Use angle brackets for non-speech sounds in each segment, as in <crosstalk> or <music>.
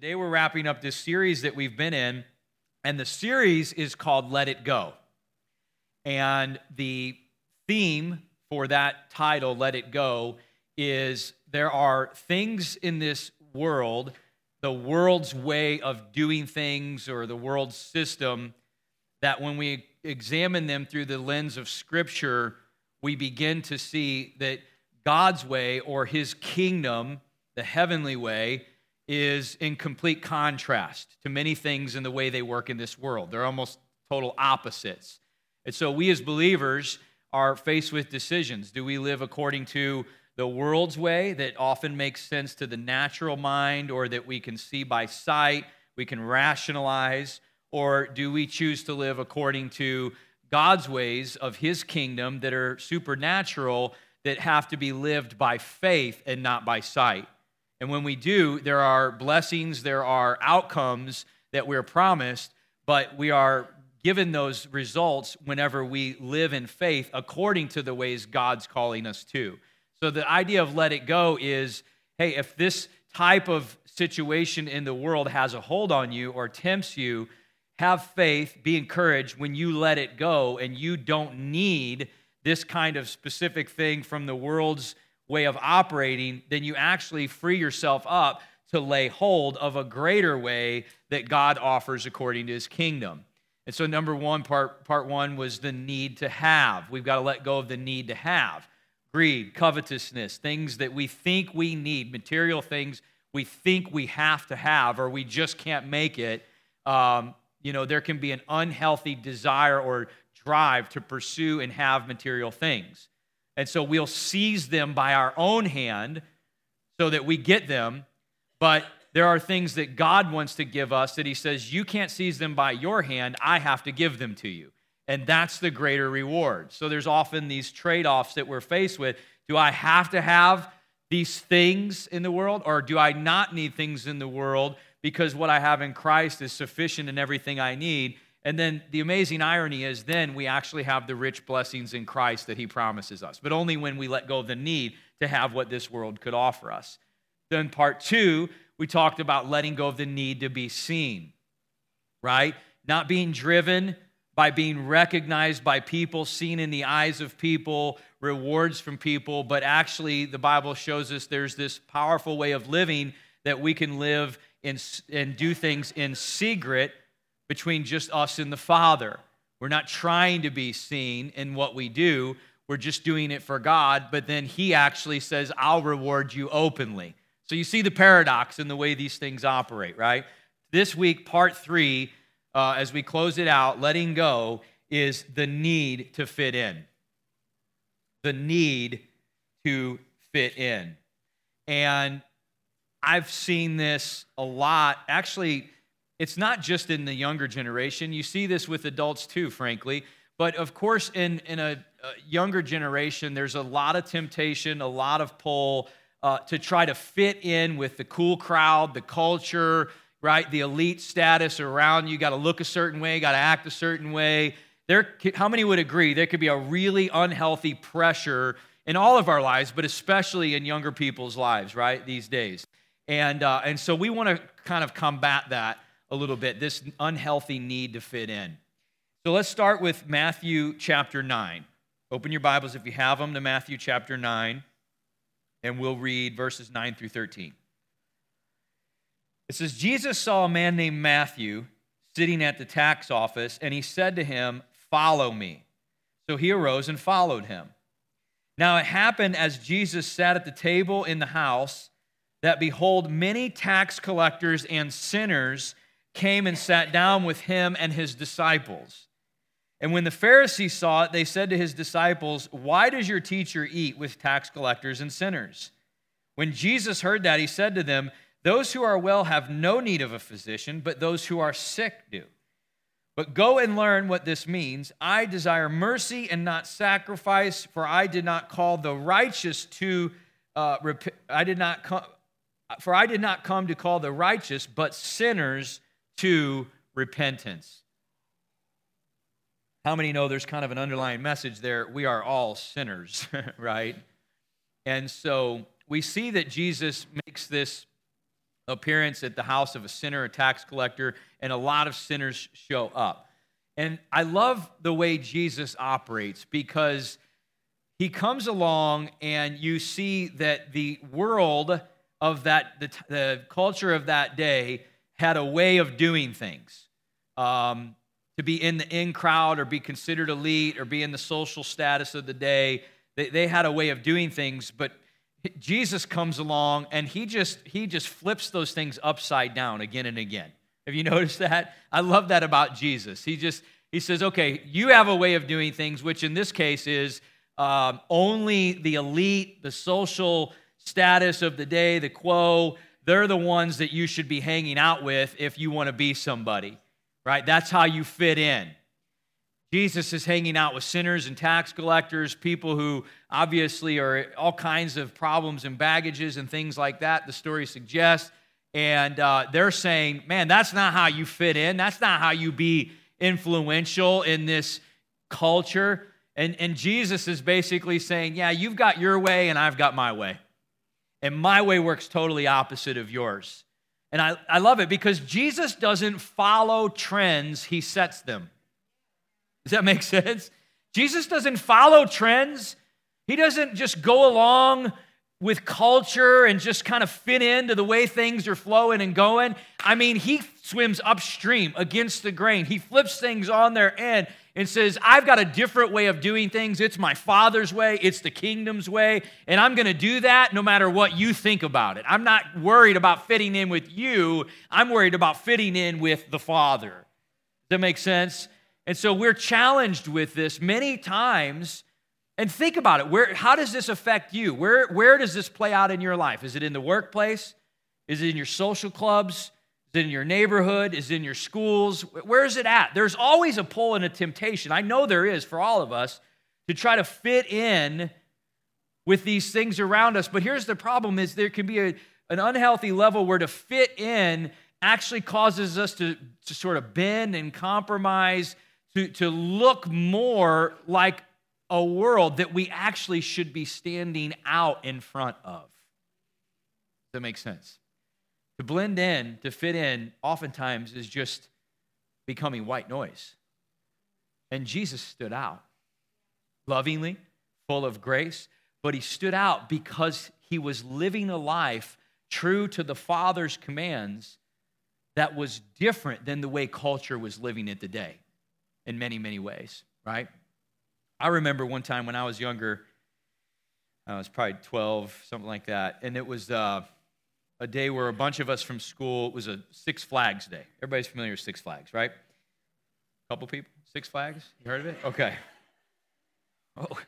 Today we're wrapping up this series that we've been in, and the series is called Let It Go. And the theme for that title, Let It Go, is there are things in this world, the world's way of doing things or the world's system, that when we examine them through the lens of Scripture, we begin to see that God's way or His kingdom, the heavenly way, is in complete contrast to many things in the way they work in this world. They're almost total opposites. And so we as believers are faced with decisions. Do we live according to the world's way that often makes sense to the natural mind or that we can see by sight, we can rationalize? Or do we choose to live according to God's ways of His kingdom that are supernatural that have to be lived by faith and not by sight? And when we do, there are blessings, there are outcomes that we're promised, but we are given those results whenever we live in faith according to the ways God's calling us to. So the idea of let it go is hey, if this type of situation in the world has a hold on you or tempts you, have faith, be encouraged when you let it go and you don't need this kind of specific thing from the world's way of operating, then you actually free yourself up to lay hold of a greater way that God offers according to his kingdom. And so, number one, part, part one was the need to have. We've got to let go of the need to have. Greed, covetousness, things that we think we need, material things we think we have to have or we just can't make it. Um, you know, there can be an unhealthy desire or drive to pursue and have material things. And so we'll seize them by our own hand so that we get them. But there are things that God wants to give us that He says, You can't seize them by your hand, I have to give them to you. And that's the greater reward. So there's often these trade offs that we're faced with. Do I have to have these things in the world, or do I not need things in the world because what I have in Christ is sufficient in everything I need? And then the amazing irony is, then we actually have the rich blessings in Christ that He promises us, but only when we let go of the need to have what this world could offer us. Then, part two, we talked about letting go of the need to be seen, right? Not being driven by being recognized by people, seen in the eyes of people, rewards from people, but actually, the Bible shows us there's this powerful way of living that we can live in, and do things in secret between just us and the Father. We're not trying to be seen in what we do. We're just doing it for God, but then He actually says, I'll reward you openly. So you see the paradox in the way these things operate, right? This week, part three, uh, as we close it out, letting go, is the need to fit in. The need to fit in. And I've seen this a lot. Actually, it's not just in the younger generation. You see this with adults too, frankly. But of course, in, in a, a younger generation, there's a lot of temptation, a lot of pull uh, to try to fit in with the cool crowd, the culture, right? The elite status around you. Got to look a certain way, got to act a certain way. There, how many would agree there could be a really unhealthy pressure in all of our lives, but especially in younger people's lives, right? These days. And, uh, and so we want to kind of combat that a little bit, this unhealthy need to fit in. So let's start with Matthew chapter 9. Open your Bibles if you have them to Matthew chapter 9, and we'll read verses 9 through 13. It says, Jesus saw a man named Matthew sitting at the tax office, and he said to him, Follow me. So he arose and followed him. Now it happened as Jesus sat at the table in the house that behold, many tax collectors and sinners came and sat down with him and his disciples. And when the Pharisees saw it, they said to his disciples, Why does your teacher eat with tax collectors and sinners? When Jesus heard that, he said to them, Those who are well have no need of a physician, but those who are sick do. But go and learn what this means. I desire mercy and not sacrifice, for I did not call the righteous to, uh, I did not come, for I did not come to call the righteous, but sinners to repentance. How many know there's kind of an underlying message there? We are all sinners, <laughs> right? And so we see that Jesus makes this appearance at the house of a sinner, a tax collector, and a lot of sinners show up. And I love the way Jesus operates because he comes along and you see that the world of that, the, the culture of that day had a way of doing things. Um, to be in the in crowd or be considered elite or be in the social status of the day, they, they had a way of doing things, but Jesus comes along and he just he just flips those things upside down again and again. Have you <laughs> noticed that? I love that about Jesus. He just he says, "Okay, you have a way of doing things, which in this case is um, only the elite, the social status of the day, the quo. They're the ones that you should be hanging out with if you want to be somebody, right? That's how you fit in." Jesus is hanging out with sinners and tax collectors, people who obviously are all kinds of problems and baggages and things like that, the story suggests. And uh, they're saying, man, that's not how you fit in. That's not how you be influential in this culture. And, and Jesus is basically saying, yeah, you've got your way and I've got my way. And my way works totally opposite of yours. And I, I love it because Jesus doesn't follow trends, he sets them. Does that make <laughs> sense? Jesus doesn't follow trends. He doesn't just go along with culture and just kind of fit into the way things are flowing and going. I mean, he swims upstream against the grain. He flips things on their end and says, I've got a different way of doing things. It's my Father's way, it's the kingdom's way, and I'm going to do that no matter what you think about it. I'm not worried about fitting in with you, I'm worried about fitting in with the Father. Does that make sense? And so we're challenged with this many times. And think about it. Where, how does this affect you? Where, where does this play out in your life? Is it in the workplace? Is it in your social clubs? Is it in your neighborhood? Is it in your schools? Where is it at? There's always a pull and a temptation. I know there is for all of us to try to fit in with these things around us. But here's the problem is there can be a, an unhealthy level where to fit in actually causes us to, to sort of bend and compromise to, to look more like a world that we actually should be standing out in front of. Does that make sense? To blend in, to fit in, oftentimes is just becoming white noise. And Jesus stood out lovingly, full of grace, but he stood out because he was living a life true to the Father's commands that was different than the way culture was living it today in many, many ways, right? I remember one time when I was younger, I was probably 12, something like that, and it was uh, a day where a bunch of us from school, it was a Six Flags day. Everybody's familiar with Six Flags, right? A couple people? Six Flags? You heard of it? Okay. Oh,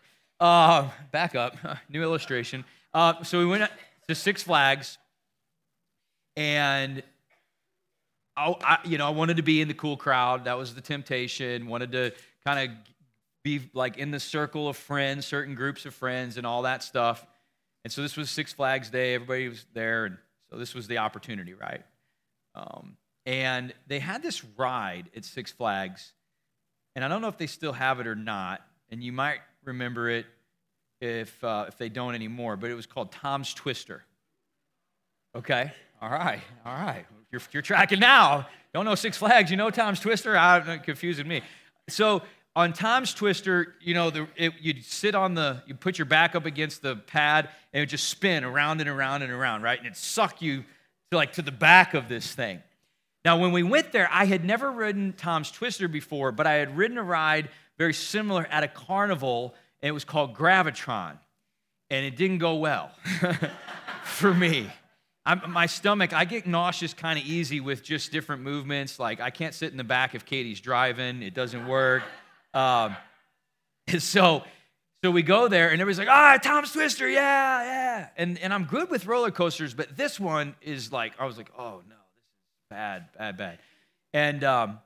uh, back up. <laughs> New illustration. Uh, so we went to Six Flags, and I, I, you know, I wanted to be in the cool crowd. That was the temptation. Wanted to kind of be like in the circle of friends, certain groups of friends, and all that stuff. And so this was Six Flags Day. Everybody was there, and so this was the opportunity, right? Um, and they had this ride at Six Flags, and I don't know if they still have it or not. And you might remember it if uh, if they don't anymore. But it was called Tom's Twister. Okay, all right, all right. You're, you're tracking now. Don't know Six Flags, you know Tom's Twister? I'm confusing me. So on Tom's Twister, you know, the, it, you'd sit on the, you put your back up against the pad and it would just spin around and around and around, right? And it'd suck you to like to the back of this thing. Now, when we went there, I had never ridden Tom's Twister before, but I had ridden a ride very similar at a carnival, and it was called Gravitron. And it didn't go well <laughs> for me. I'm, my stomach, I get nauseous kind of easy with just different movements. Like, I can't sit in the back if Katie's driving, it doesn't work. Um, <laughs> so, so we go there, and everybody's like, ah, Tom's Twister, yeah, yeah. And, and I'm good with roller coasters, but this one is like, I was like, oh no, this is bad, bad, bad. And um,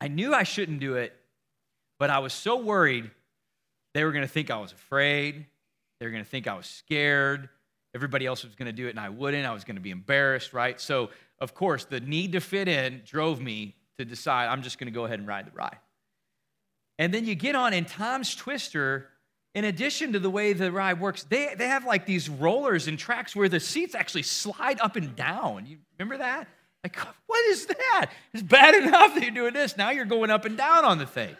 I knew I shouldn't do it, but I was so worried they were going to think I was afraid. They were going to think I was scared everybody else was going to do it and I wouldn't. I was going to be embarrassed, right? So, of course, the need to fit in drove me to decide I'm just going to go ahead and ride the ride. And then you get on, and Tom's Twister in addition to the way the ride works, they, they have like these rollers and tracks where the seats actually slide up and down. You remember that? Like, <laughs> what is that? It's bad <laughs> enough that you're doing this. Now you're going up and down on the thing.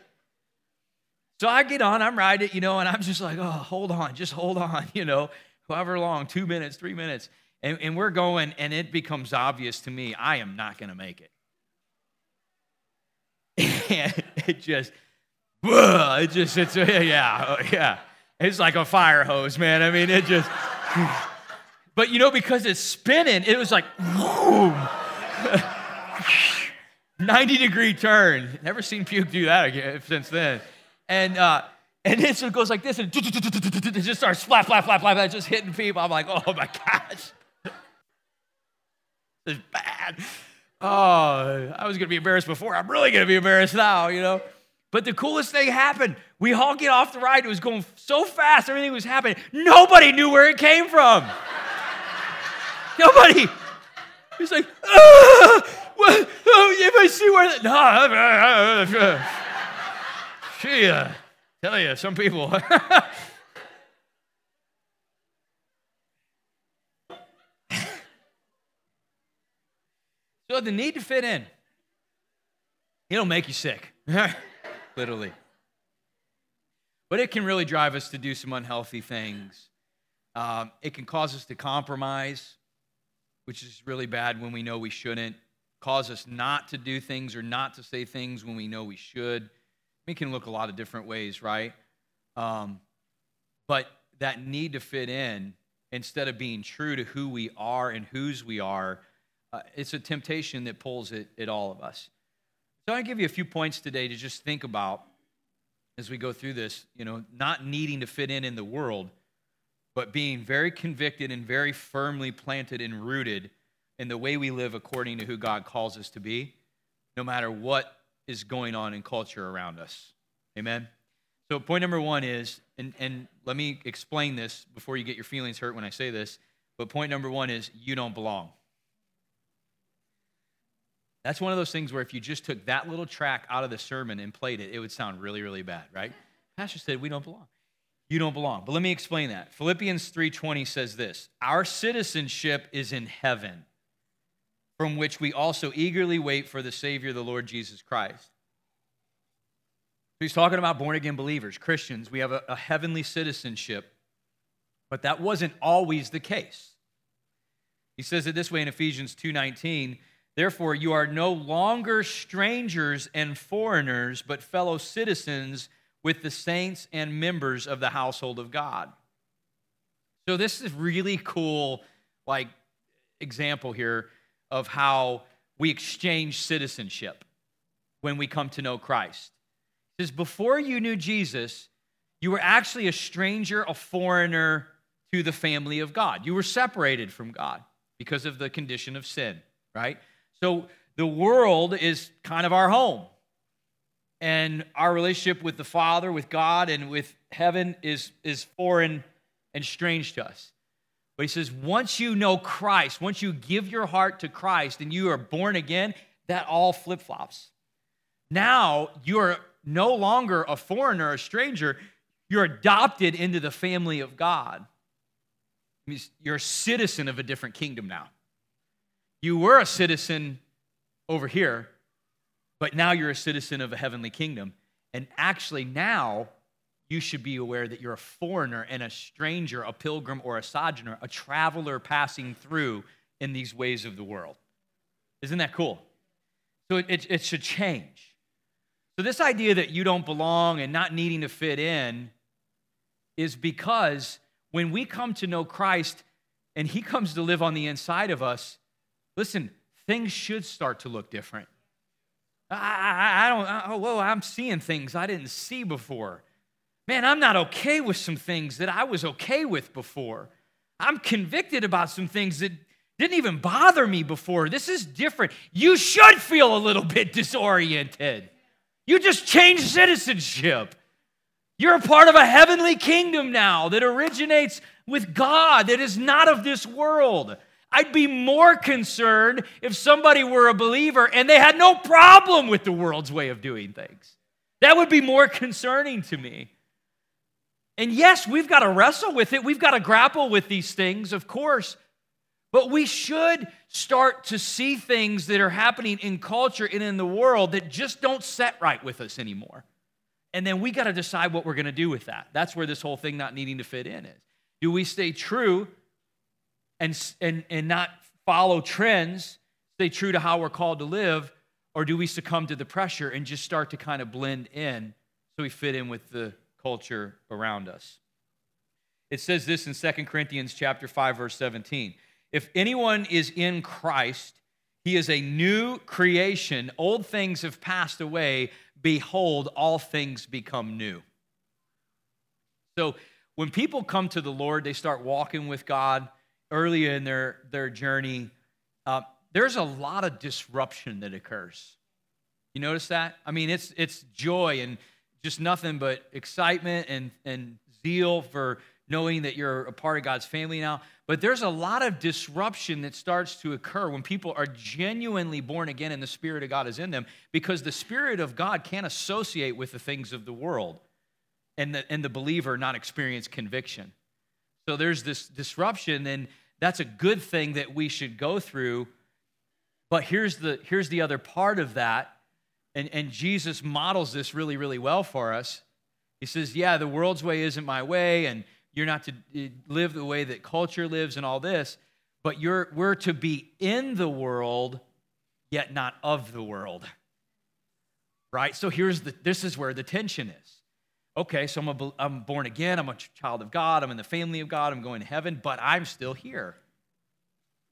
So I get on, I'm riding you know, and I'm just like, oh, hold on, just hold on, <laughs> you know, however long, two minutes, three minutes. And, and we're going, and it becomes obvious to me, I am not going to make it. and it just, it just, it's, yeah, yeah. It's like a fire hose, man. I mean, it just, but you know, because it's spinning, it was like, boom. <laughs> 90 degree turn. Never seen puke do that again since then. And, uh, and then so it goes like this, and it just starts flap, flap, flap, flap, just hitting people. I'm like, oh my gosh. this is bad. Oh, I was gonna be embarrassed before. I'm really gonna be embarrassed now, you know. But the coolest thing happened. We all get off the ride. It was going so fast, everything was happening. Nobody knew where it came from. <laughs> Nobody. He's like, ah, what, oh, if I see where, no, she, uh, tell you, some people. <laughs> so the need to fit in, it'll make you sick, <laughs> literally. But it can really drive us to do some unhealthy things. Um, it can cause us to compromise, which is really bad when we know we shouldn't. Cause us not to do things or not to say things when we know we should. It can look a lot of different ways, right? Um, but that need to fit in, instead of being true to who we are and whose we are, uh, it's a temptation that pulls at, at all of us. So I give you a few points today to just think about as we go through this, you know, not needing to fit in in the world, but being very convicted and very firmly planted and rooted in the way we live according to who God calls us to be, no matter what is going on in culture around us. Amen? So, point number one is, and, and let me explain this before you get your feelings hurt when I say this, but point number one is you don't belong. That's one of those things where if you just took that little track out of the sermon and played it, it would sound really, really bad, right? <laughs> Pastor said we don't belong. You don't belong. But let me explain that. Philippians 3:20 says this: Our citizenship is in heaven, from which we also eagerly wait for the Savior, the Lord Jesus Christ. So he's talking about born again believers, Christians. We have a, a heavenly citizenship, but that wasn't always the case. He says it this way in Ephesians 2:19 Therefore, you are no longer strangers and foreigners, but fellow citizens with the saints and members of the household of God. So, this is really cool, like, example here of how we exchange citizenship when we come to know Christ. It says, Before you knew Jesus, you were actually a stranger, a foreigner to the family of God. You were separated from God because of the condition of sin, right? So the world is kind of our home. And our relationship with the Father, with God, and with heaven is, is foreign and strange to us. But he says, once you know Christ, once you give your heart to Christ and you are born again, that all flip flops. Now you are no longer a foreigner, a stranger. You're adopted into the family of God. You're a citizen of a different kingdom now. You were a citizen over here, but now you're a citizen of a heavenly kingdom. And actually, now you should be aware that you're a foreigner and a stranger, a pilgrim or a sojourner, a traveler passing through in these ways of the world. Isn't that cool? So it, it, it should change. So, this idea that you don't belong and not needing to fit in is because when we come to know Christ and He comes to live on the inside of us, Listen, things should start to look different. I, I, I don't, I, oh, whoa, I'm seeing things I didn't see before. Man, I'm not okay with some things that I was okay with before. I'm convicted about some things that didn't even bother me before. This is different. You should feel a little bit disoriented. You just changed citizenship. You're a part of a heavenly kingdom now that originates with God, that is not of this world. I'd be more concerned if somebody were a believer and they had no problem with the world's way of doing things. That would be more concerning to me. And yes, we've got to wrestle with it. We've got to grapple with these things, of course. But we should start to see things that are happening in culture and in the world that just don't set right with us anymore. And then we got to decide what we're going to do with that. That's where this whole thing not needing to fit in is. Do we stay true and, and, and not follow trends, stay true to how we're called to live, or do we succumb to the pressure and just start to kind of blend in so we fit in with the culture around us? It says this in 2 Corinthians chapter 5 verse 17. If anyone is in Christ, he is a new creation. Old things have passed away. Behold, all things become new. So, when people come to the Lord, they start walking with God early in their, their journey. Uh, there's a lot of disruption that occurs. You notice that? I mean, it's, it's joy and just nothing but excitement and, and zeal for knowing that you're a part of God's family now. But there's a lot of disruption that starts to occur when people are genuinely born again and the Spirit of God is in them because the Spirit of God can't associate with the things of the world and the, and the believer not experience conviction. So there's this disruption, and that's a good thing that we should go through but here's the, here's the other part of that. And, and Jesus models this really, really well for us. He says, Yeah, the world's way isn't my way, and you're not to eh, live the way that culture lives and all this, but you're, we're to be in the world, yet not of the world. Right? So here's the, this is where the tension is. Okay, so I'm, a, I'm born again, I'm a child of God, I'm in the family of God, I'm going to heaven, but I'm still here.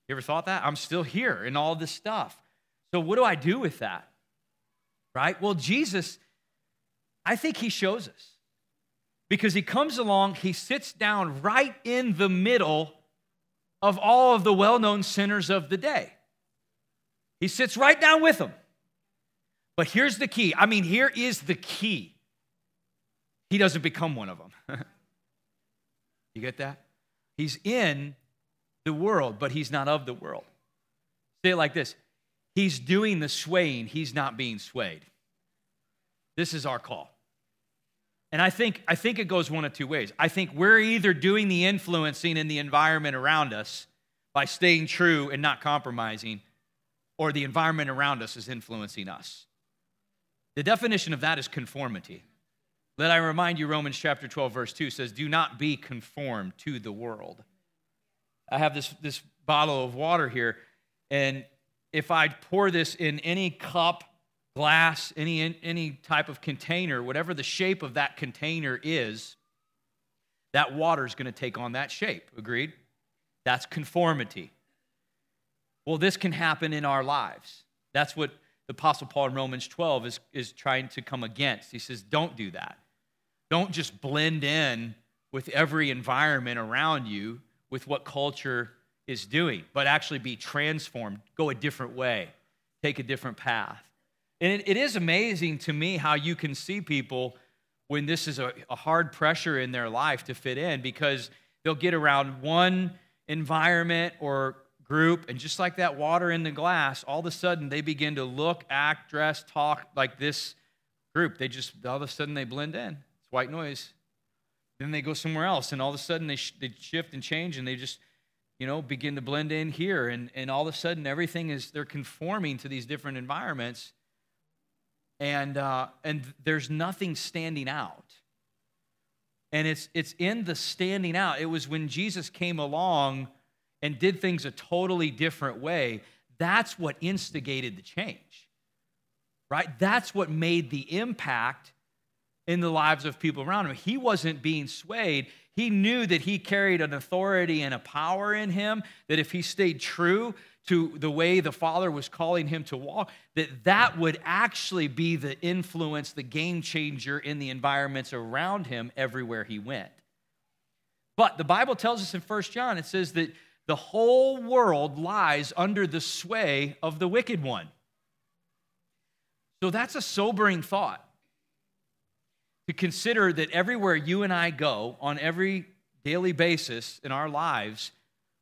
You ever thought that? I'm still here in all this stuff. So, what do I do with that? Right? Well, Jesus, I think he shows us because he comes along, he sits down right in the middle of all of the well known sinners of the day. He sits right down with them. But here's the key I mean, here is the key. He doesn't become one of them. <laughs> you get that? He's in the world, but he's not of the world. Say it like this He's doing the swaying, he's not being swayed. This is our call. And I think, I think it goes one of two ways. I think we're either doing the influencing in the environment around us by staying true and not compromising, or the environment around us is influencing us. The definition of that is conformity. Let I remind you, Romans chapter 12, verse 2 says, Do not be conformed to the world I have this, this bottle of water here, and if I pour this in any cup, glass, any, any type of container, whatever the shape of that container is, that water is going to take on that shape. Agreed? That's conformity. Well, this can happen in our lives. That's what the Apostle Paul in Romans 12 is, is trying to come against. He says, don't do that. Don't just blend in with every environment around you with what culture is doing, but actually be transformed, go a different way, take a different path. And it, it is amazing to me how you can see people when this is a, a hard pressure in their life to fit in because they'll get around one environment or group, and just like that water in the glass, all of a sudden they begin to look, act, dress, talk like this group. They just, all of a sudden, they blend in. White noise. Then they go somewhere else, and all of a sudden they, sh- they shift and change, and they just, you know, begin to blend in here. And, and all of a sudden everything is, they're conforming to these different environments. And, uh, and there's nothing standing out. And it's, it's in the standing out. It was when Jesus came along and did things a totally different way. That's what instigated the change, right? That's what made the impact in the lives of people around him. He wasn't being swayed. He knew that he carried an authority and a power in him that if he stayed true to the way the Father was calling him to walk, that that would actually be the influence, the game changer in the environments around him everywhere he went. But the Bible tells us in First John, it says that the whole world lies under the sway of the wicked one. So that's a sobering thought to consider that everywhere you and I go on every daily basis in our lives,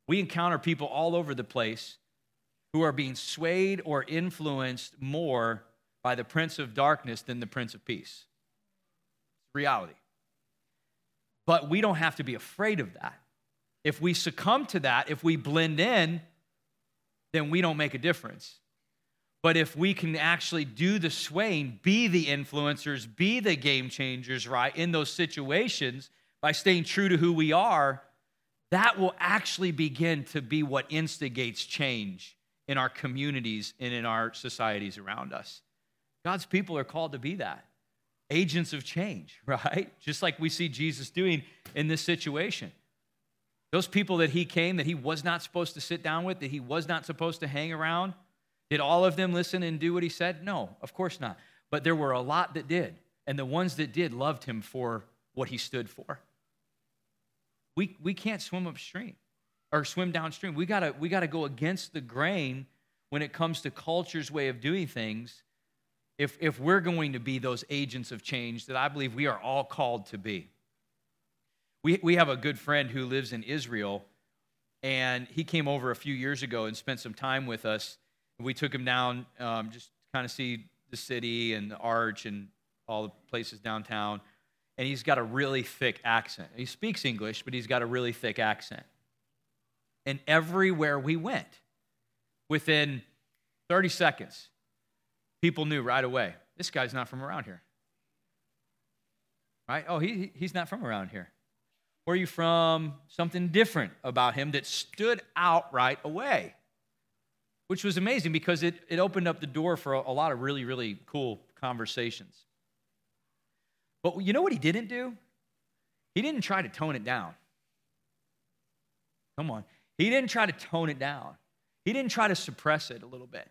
we encounter people all over the place who are being swayed or influenced more by the prince of darkness than the prince of peace. It's reality. But we don't have to be afraid of that. If we succumb to that, if we blend in, then we don't make a difference. But if we can actually do the swaying, be the influencers, be the game changers, right, in those situations by staying true to who we are, that will actually begin to be what instigates change in our communities and in our societies around us. God's people are called to be that agents of change, <laughs> right? Just like we see Jesus doing in this situation. Those people that he came, that he was not supposed to sit down with, that he was not supposed to hang around, did all of them listen and do what he said? No, of course not. But there were a lot that did. And the ones that did loved him for what he stood for. We, we can't swim upstream or swim downstream. We gotta, we gotta go against the grain when it comes to culture's way of doing things if, if we're going to be those agents of change that I believe we are all called to be. We, we have a good friend who lives in Israel, and he came over a few years ago and spent some time with us. We took him down um, just kind of see the city and the arch and all the places downtown. And he's got a really thick accent. He speaks English, but he's got a really thick accent. And everywhere we went, within 30 seconds, people knew right away this guy's not from around here. Right? Oh, he, he's not from around here. Where are you from? Something different about him that stood out right away, which was amazing because it, it opened up the door for a, a lot of really, really cool conversations. But you know what he didn't do? He didn't try to tone it down. Come on. He didn't try to tone it down. He didn't try to suppress it a little bit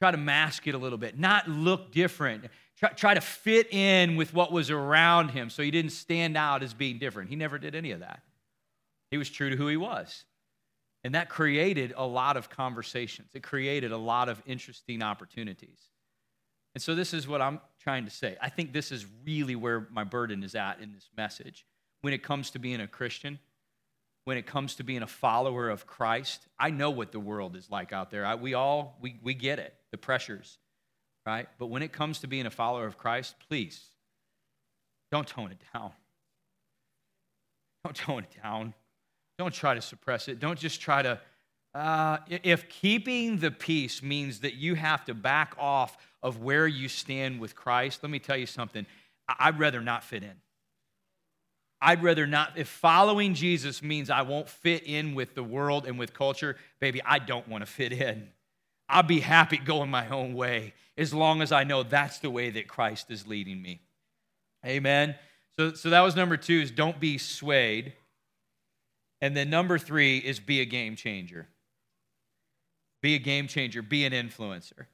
try to mask it a little bit, not look different, try, try to fit in with what was around him so he didn't stand out as being different. He never did any of that. He was true to who he was. And that created a lot of conversations, it created a lot of interesting opportunities. And so, this is what I'm trying to say. I think this is really where my burden is at in this message. When it comes to being a Christian, when it comes to being a follower of Christ, I know what the world is like out there. I, we all, we, we get it the pressures, right? But when it comes to being a follower of Christ, please don't tone it down. Don't tone it down. Don't try to suppress it. Don't just try to. Uh, if keeping the peace means that you have to back off of where you stand with Christ, let me tell you something. I'd rather not fit in. I'd rather not. If following Jesus means I won't fit in with the world and with culture, baby, I don't want to fit in. I'll be happy going my own way as long as I know that's the way that Christ is leading me. Amen. So, so that was number two is don't be swayed. And then number three is be a game changer. Be a game changer, be an influencer.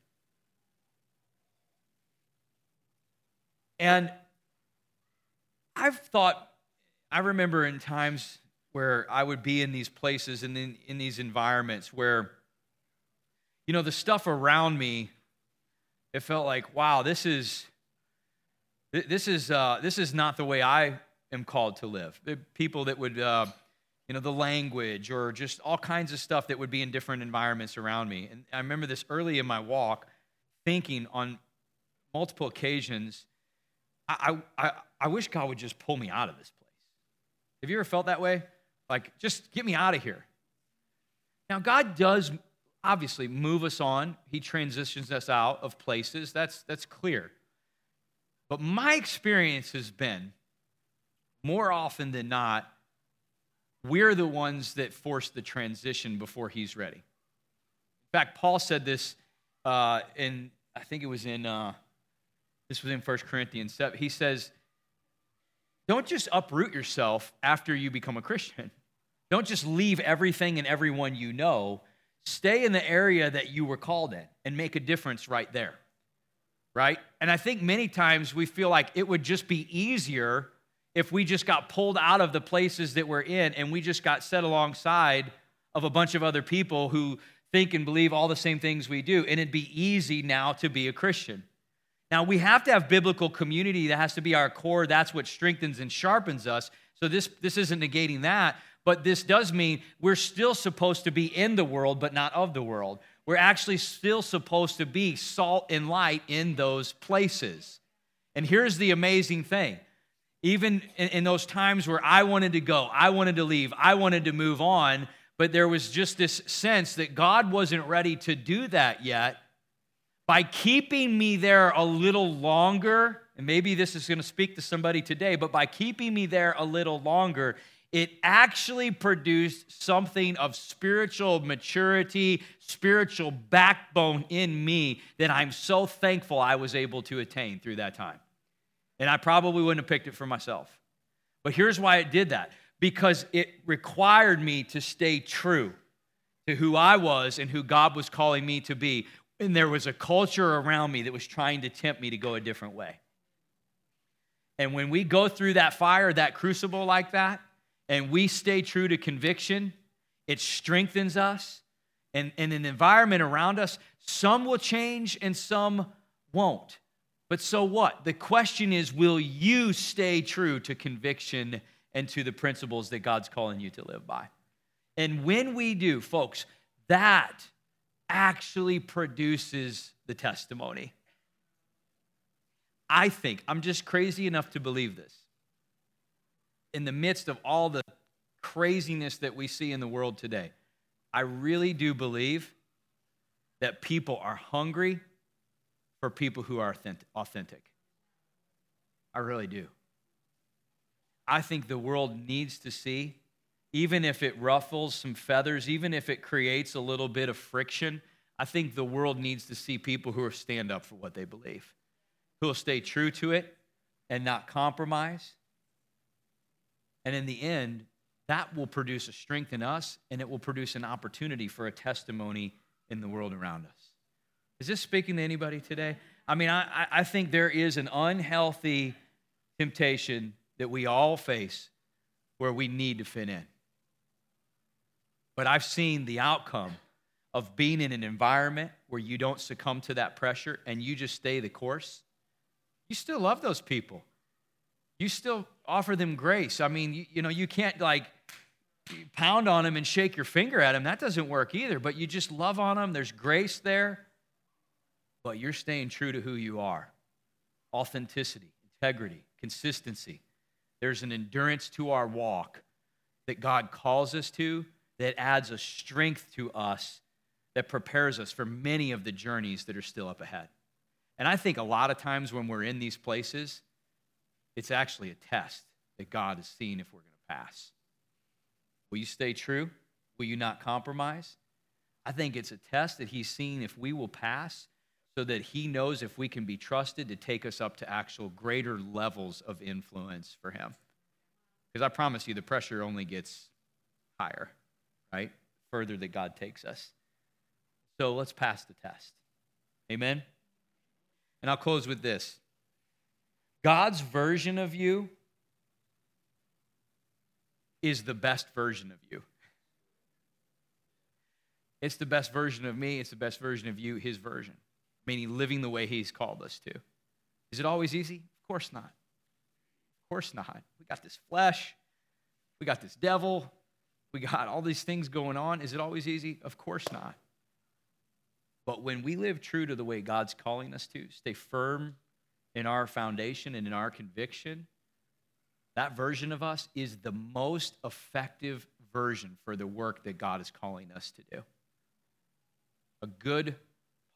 And I've thought, I remember in times where I would be in these places and in, in these environments where you know, the stuff around me, it felt like, wow, this is this is uh, this is not the way I am called to live. People that would, uh, you know, the language or just all kinds of stuff that would be in different environments around me. And I remember this early in my walk, thinking on multiple occasions, I, I, I wish God would just pull me out of this place. Have you ever felt that way? Like, just get me out of here. Now, God does obviously move us on. He transitions us out of places. That's, that's clear. But my experience has been more often than not, we're the ones that force the transition before he's ready. In fact, Paul said this uh, in, I think it was in, uh, this was in 1 Corinthians 7. He says, don't just uproot yourself after you become a Christian. Don't just leave everything and everyone you know Stay in the area that you were called in and make a difference right there. Right? And I think many times we feel like it would just be easier if we just got pulled out of the places that we're in and we just got set alongside of a bunch of other people who think and believe all the same things we do. And it'd be easy now to be a Christian. Now, we have to have biblical community that has to be our core. That's what strengthens and sharpens us. So, this, this isn't negating that. But this does mean we're still supposed to be in the world, but not of the world. We're actually still supposed to be salt and light in those places. And here's the amazing thing Even in, in those times where I wanted to go, I wanted to leave, I wanted to move on, but there was just this sense that God wasn't ready to do that yet. By keeping me there a little longer, and maybe this is going to speak to somebody today, but by keeping me there a little longer, it actually produced something of spiritual maturity, spiritual backbone in me that I'm so thankful I was able to attain through that time. And I probably wouldn't have picked it for myself. But here's why it did that because it required me to stay true to who I was and who God was calling me to be. And there was a culture around me that was trying to tempt me to go a different way. And when we go through that fire, that crucible like that, and we stay true to conviction, it strengthens us. And in an environment around us, some will change and some won't. But so what? The question is will you stay true to conviction and to the principles that God's calling you to live by? And when we do, folks, that actually produces the testimony. I think, I'm just crazy enough to believe this in the midst of all the craziness that we see in the world today, I really do believe that people are hungry for people who are authentic. I really do. I think the world needs to see, even if it ruffles some feathers, even if it creates a little bit of friction, I think the world needs to see people who will stand up for what they believe, who will stay true to it and not compromise and in the end, that will produce a strength in us and it will produce an opportunity for a testimony in the world around us. Is this speaking to anybody today? I mean, I, I think there is an unhealthy temptation that we all face where we need to fit in. But I've seen the outcome of being in an environment where you don't succumb to that pressure and you just stay the course. You still love those people you still offer them grace. I mean, you, you know, you can't like pound on them and shake your finger at them. That doesn't work either, but you just love on them. There's grace there, but you're staying true to who you are authenticity, integrity, consistency. There's an endurance to our walk that God calls us to that adds a strength to us that prepares us for many of the journeys that are still up ahead. And I think a lot of times when we're in these places, it's actually a test that God is seeing if we're going to pass. Will you stay true? Will you not compromise? I think it's a test that He's seeing if we will pass so that He knows if we can be trusted to take us up to actual greater levels of influence for Him. Because I promise you, the pressure only gets higher, right? Further that God takes us. So let's pass the test. Amen? And I'll close with this God's version of you is the best version of you. It's the best version of me, it's the best version of you, his version, meaning living the way he's called us to. Is it always easy? Of course not. Of course not. We got this flesh, we got this devil, we got all these things going on. Is it always easy? Of course not. But when we live true to the way God's calling us to, stay firm in our foundation and in our conviction, that version of us is the most effective version for the work that God is calling us to do. A good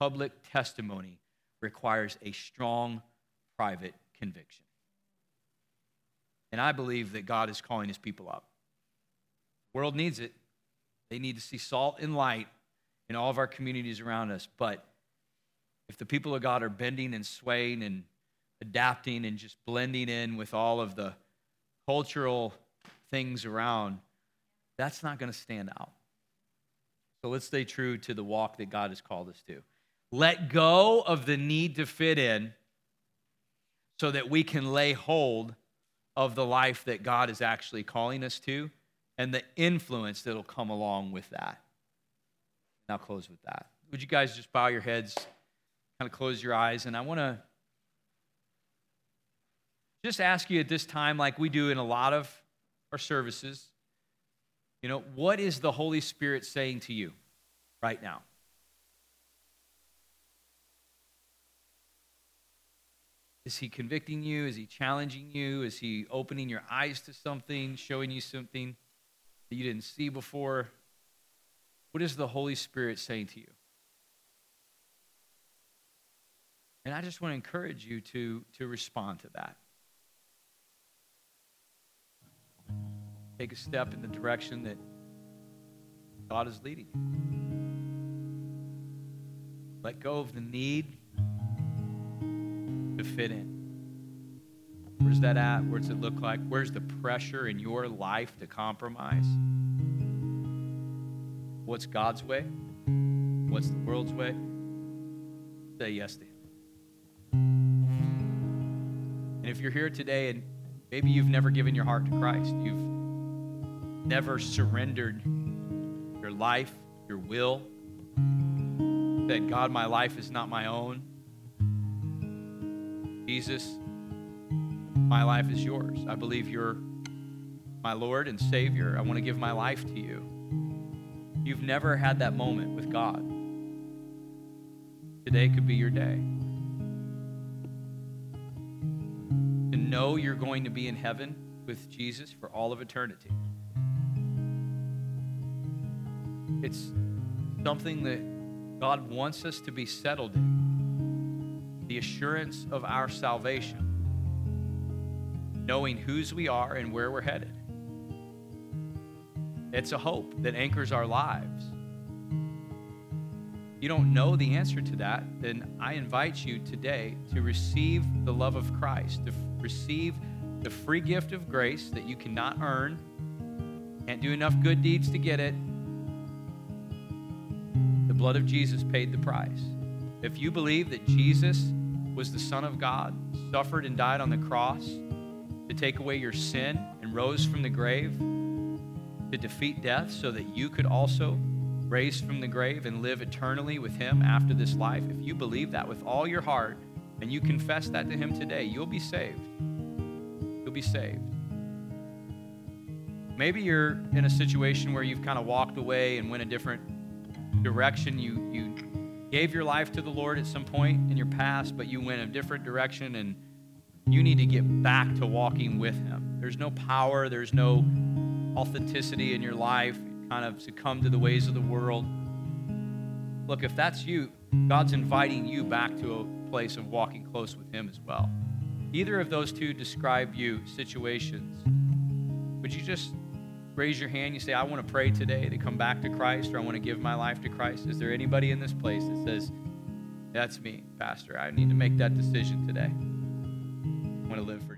public testimony requires a strong private conviction. And I believe that God is calling his people up. The world needs it. They need to see salt and light in all of our communities around us. But if the people of God are bending and swaying and adapting and just blending in with all of the cultural things around, that's not going to stand out. So let's stay true to the walk that God has called us to. Let go of the need to fit in so that we can lay hold of the life that God is actually calling us to and the influence that'll come along with that. Now, close with that. Would you guys just bow your heads, kind of close your eyes, and I want to just ask you at this time, like we do in a lot of our services, you know, what is the Holy Spirit saying to you right now? Is he convicting you? Is he challenging you? Is he opening your eyes to something, showing you something that you didn't see before? What is the Holy Spirit saying to you? And I just want to encourage you to, to respond to that. Take a step in the direction that God is leading you. Let go of the need fit in. Where's that at? Where's it look like? Where's the pressure in your life to compromise? What's God's way? What's the world's way? Say yes to Him. And if you're here today and maybe you've never given your heart to Christ, you've never surrendered your life, your will, that God, my life is not my own. Jesus, my life is yours. I believe you're my Lord and Savior. I want to give my life to you. You've never had that moment with God. Today could be your day. To know you're going to be in heaven with Jesus for all of eternity. It's something that God wants us to be settled in. The assurance of our salvation, knowing whose we are and where we're headed. It's a hope that anchors our lives. You don't know the answer to that, then I invite you today to receive the love of Christ, to receive the free gift of grace that you cannot earn, can't do enough good deeds to get it. The blood of Jesus paid the price. If you believe that Jesus was the Son of God, suffered and died on the cross to take away your sin, and rose from the grave, to defeat death so that you could also raise from the grave and live eternally with Him after this life, if you believe that with all your heart and you confess that to Him today, you'll be saved. You'll be saved. Maybe you're in a situation where you've kind of walked away and went a different direction. You, you gave your life to the Lord at some point in your past, but you went a different direction and you need to get back to walking with Him. There's no power, there's no authenticity in your life, kind of succumb to the ways of the world. Look, if that's you, God's inviting you back to a place of walking close with Him as well. Either of those two describe you situations. Would you just raise your hand? You say, I want to pray today to come back to Christ, or I want to give my life to Christ. Is there anybody in this place that says, That's me, Pastor? I need to make that decision today. I want to live for